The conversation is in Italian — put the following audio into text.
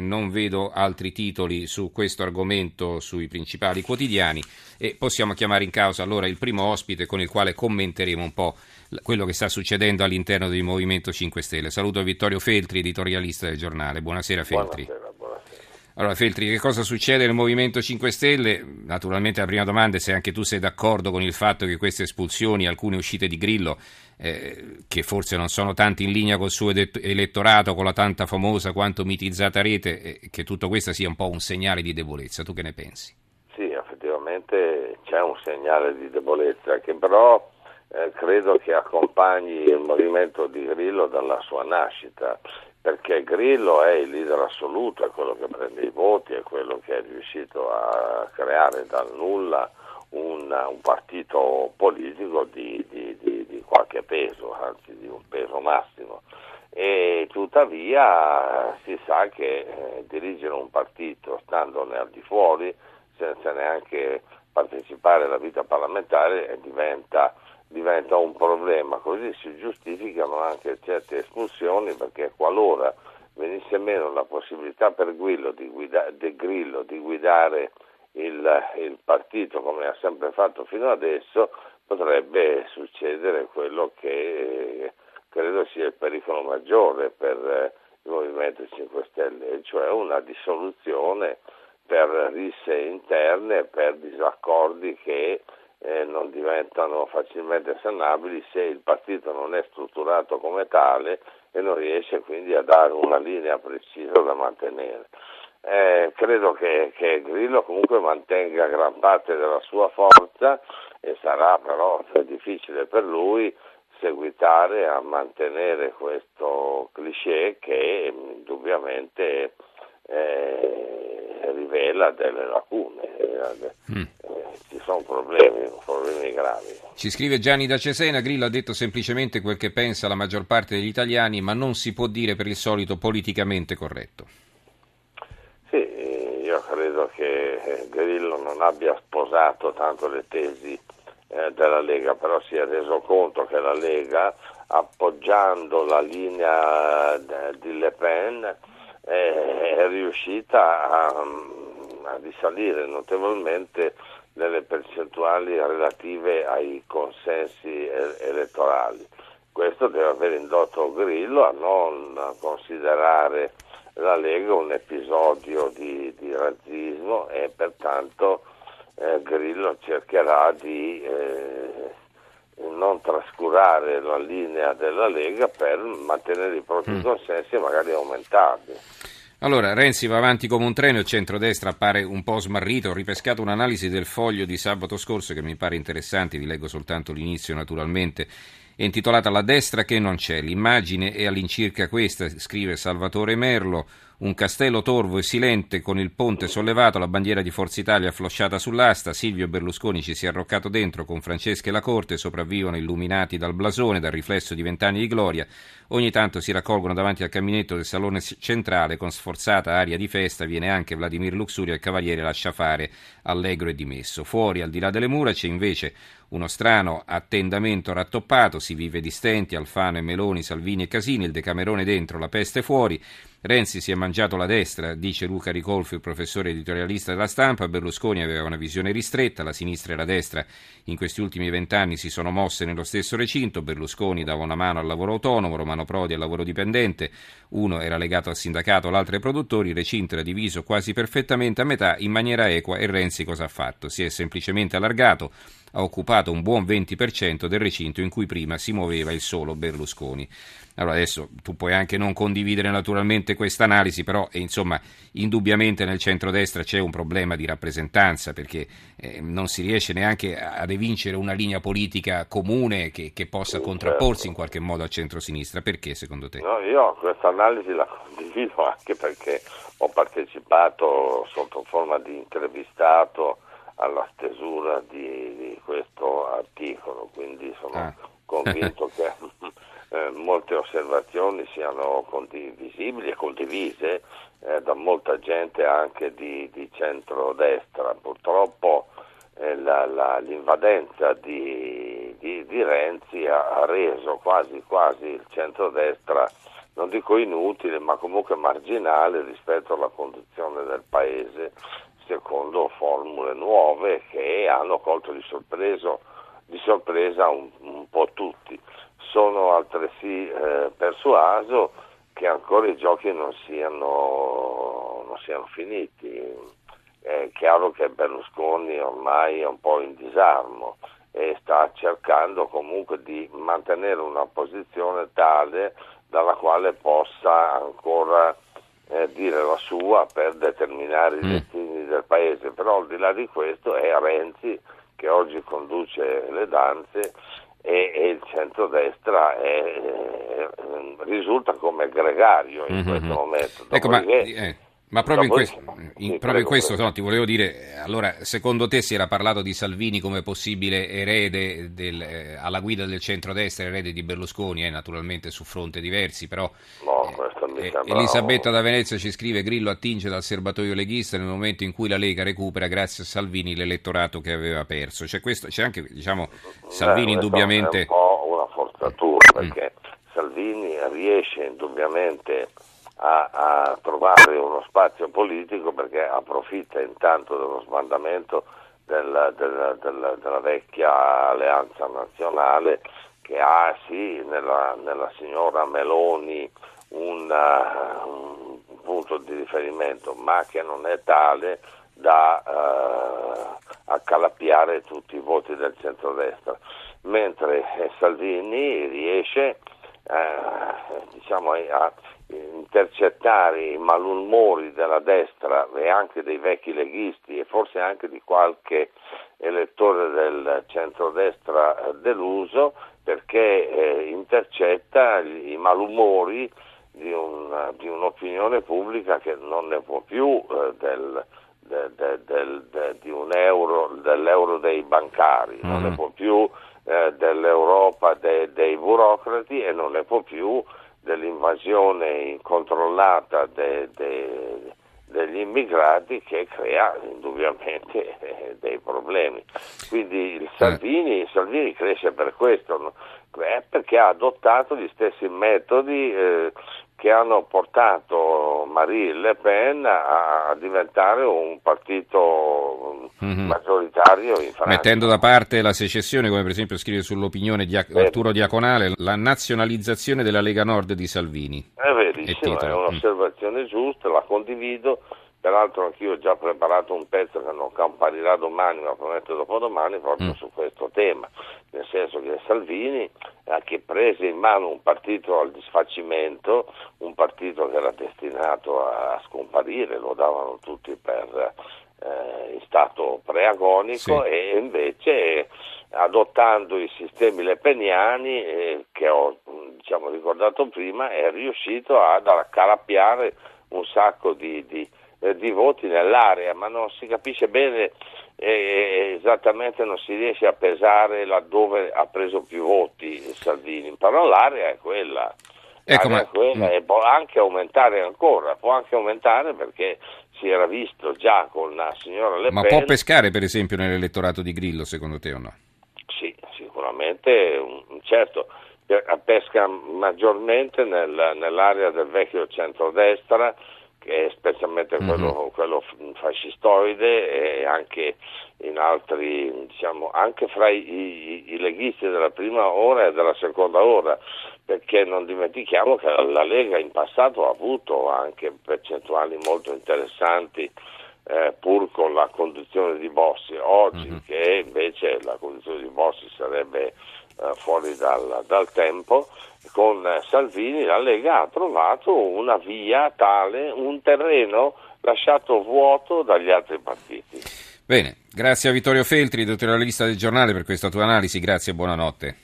Non vedo altri titoli su questo argomento sui principali quotidiani e possiamo chiamare in causa allora il primo ospite con il quale commenteremo un po' quello che sta succedendo all'interno del Movimento 5 Stelle. Saluto Vittorio Feltri, editorialista del giornale. Buonasera Feltri. Buonasera. Allora Feltri, che cosa succede nel Movimento 5 Stelle? Naturalmente la prima domanda è se anche tu sei d'accordo con il fatto che queste espulsioni, alcune uscite di Grillo, eh, che forse non sono tanto in linea col suo elettorato, con la tanta famosa quanto mitizzata rete, eh, che tutto questo sia un po' un segnale di debolezza. Tu che ne pensi? Sì, effettivamente c'è un segnale di debolezza che però eh, credo che accompagni il movimento di Grillo dalla sua nascita perché Grillo è il leader assoluto, è quello che prende i voti, è quello che è riuscito a creare dal nulla un, un partito politico di, di, di, di, qualche peso, anzi di un peso massimo. E tuttavia si sa che eh, dirigere un partito standone al di fuori, senza neanche partecipare alla vita parlamentare, diventa diventa un problema, così si giustificano anche certe espulsioni perché qualora venisse meno la possibilità per Grillo di, guida- de Grillo di guidare il, il, partito come ha sempre fatto fino adesso, potrebbe succedere quello che credo sia il pericolo maggiore per eh, il Movimento 5 Stelle, cioè una dissoluzione per risse interne, per disaccordi che eh, non diventano facilmente sanabili se il partito non è strutturato come tale e non riesce quindi a dare una linea precisa da mantenere. Eh, credo che, che, Grillo comunque mantenga gran parte della sua forza e sarà però difficile per lui seguitare a mantenere questo cliché che indubbiamente eh, rivela delle lacune. Mm sono problemi, problemi gravi. Ci scrive Gianni da Cesena, Grillo ha detto semplicemente quel che pensa la maggior parte degli italiani, ma non si può dire per il solito politicamente corretto. Sì, io credo che Grillo non abbia sposato tanto le tesi eh, della Lega, però si è reso conto che la Lega, appoggiando la linea eh, di Le Pen, eh, è riuscita a, a risalire notevolmente nelle percentuali relative ai consensi elettorali. Questo deve aver indotto Grillo a non considerare la Lega un episodio di, di razzismo e pertanto eh, Grillo cercherà di eh, non trascurare la linea della Lega per mantenere i propri mm. consensi e magari aumentarli. Allora, Renzi va avanti come un treno, il centrodestra appare un po' smarrito. Ho ripescato un'analisi del foglio di sabato scorso che mi pare interessante, vi leggo soltanto l'inizio naturalmente. È intitolata La destra che non c'è. L'immagine è all'incirca questa, scrive Salvatore Merlo un castello torvo e silente con il ponte sollevato, la bandiera di Forza Italia afflosciata sull'asta, Silvio Berlusconi ci si è arroccato dentro con Francesca e la corte, sopravvivono illuminati dal blasone, dal riflesso di vent'anni di gloria, ogni tanto si raccolgono davanti al caminetto del salone centrale con sforzata aria di festa, viene anche Vladimir Luxuria, il cavaliere lascia fare, allegro e dimesso. Fuori, al di là delle mura, c'è invece uno strano attendamento rattoppato, si vive di stenti, Alfano e Meloni, Salvini e Casini, il Decamerone dentro, la peste fuori, Renzi si è mangiato la destra, dice Luca Ricolfi, il professore editorialista della stampa. Berlusconi aveva una visione ristretta, la sinistra e la destra in questi ultimi vent'anni si sono mosse nello stesso recinto. Berlusconi dava una mano al lavoro autonomo, Romano Prodi al lavoro dipendente. Uno era legato al sindacato, l'altro ai produttori. Il recinto era diviso quasi perfettamente a metà in maniera equa e Renzi cosa ha fatto? Si è semplicemente allargato ha occupato un buon 20% del recinto in cui prima si muoveva il solo Berlusconi. Allora adesso tu puoi anche non condividere naturalmente questa analisi, però eh, insomma indubbiamente nel centrodestra c'è un problema di rappresentanza perché eh, non si riesce neanche ad evincere una linea politica comune che, che possa sì, contrapporsi certo. in qualche modo al centrosinistra. Perché secondo te? No, io questa analisi la condivido anche perché ho partecipato sotto forma di intervistato alla stesura di, di questo articolo, quindi sono ah. convinto che eh, molte osservazioni siano condivisibili e condivise eh, da molta gente anche di, di centrodestra. Purtroppo eh, la, la, l'invadenza di, di, di Renzi ha, reso quasi, quasi il centrodestra non dico inutile, ma comunque marginale rispetto alla condizione del Paese, secondo formule nuove che hanno colto di, di sorpresa un, un, po' tutti. Sono altresì eh, persuaso che ancora i giochi non siano, non siano finiti. È chiaro che Berlusconi ormai è un po' in disarmo e sta cercando comunque di mantenere una posizione tale dalla quale possa ancora eh, dire la sua per determinare i mm. destini del paese, però al di là di questo è Renzi che oggi conduce le danze e, e il centrodestra è, risulta come gregario in mm-hmm. questo momento. Ecco, ma, eh, ma proprio in questo, in, proprio in questo no, ti volevo dire, allora, secondo te si era parlato di Salvini come possibile erede del, eh, alla guida del centrodestra, erede di Berlusconi, eh, naturalmente su fronte diversi, però no, eh, eh Elisabetta da Venezia ci scrive Grillo attinge dal serbatoio leghista nel momento in cui la Lega recupera grazie a Salvini l'elettorato che aveva perso. C'è, questo, c'è anche diciamo, Salvini indubbiamente... È un po' una forzatura mm. perché mm. Salvini riesce indubbiamente a, a, trovare uno spazio politico perché approfitta intanto dello sbandamento del, del, del, della vecchia alleanza nazionale che ha sì nella, nella signora Meloni una, un punto di riferimento ma che non è tale da uh, accalappiare tutti i voti del centrodestra. Mentre Salvini riesce uh, diciamo, a intercettare i malumori della destra e anche dei vecchi leghisti e forse anche di qualche elettore del centrodestra eh, deluso perché eh, intercetta i malumori di, un, di, un'opinione pubblica che non ne può più eh, del, de, de, de, di un euro, dell'euro dei bancari, mm. non ne mm. può più eh, dell'Europa dei burocrati e non ne può più dell'invasione incontrollata de, de, degli immigrati che crea indubbiamente eh, dei problemi. Quindi il Salvini, Salvini cresce per questo, eh, perché ha adottato gli stessi metodi eh, che hanno portato Marine Le Pen a diventare un partito mm-hmm. maggioritario in Francia. Mettendo da parte la secessione, come per esempio scrive sull'opinione di Arturo Diaconale, la nazionalizzazione della Lega Nord di Salvini. È verissimo, è, è un'osservazione mm. giusta, la condivido Peraltro anch'io ho già preparato un pezzo che non comparirà domani, ma prometto dopodomani, proprio mm. su questo tema, nel senso che Salvini ha che prese in mano un partito al disfacimento, un partito che era destinato a scomparire, lo davano tutti per eh, in stato preagonico sì. e invece adottando i sistemi lepeniani eh, che ho diciamo, ricordato prima è riuscito ad accalappiare un sacco di, di eh, di voti nell'area, ma non si capisce bene eh, esattamente, non si riesce a pesare laddove ha preso più voti Salvini, però l'area è quella. Ecco, ma... quella e può anche aumentare ancora, può anche aumentare perché si era visto già con la signora Le Pen. Ma può pescare per esempio nell'elettorato di Grillo secondo te o no? Sì, sicuramente, certo, pesca maggiormente nel, nell'area del vecchio centrodestra che specialmente mhm. quello, mm-hmm. quello fascistoide e anche in altri, diciamo, anche fra i, i, i, leghisti della prima ora e della seconda ora, perché non dimentichiamo che la Lega in passato ha avuto anche percentuali molto interessanti eh, pur con la condizione di Bossi, oggi mm-hmm. che invece la condizione di Bossi sarebbe fuori dal, dal tempo, con Salvini la Lega ha trovato una via tale, un terreno lasciato vuoto dagli altri partiti. Bene, grazie a Vittorio Feltri, dottore della lista del giornale, per questa tua analisi, grazie e buonanotte.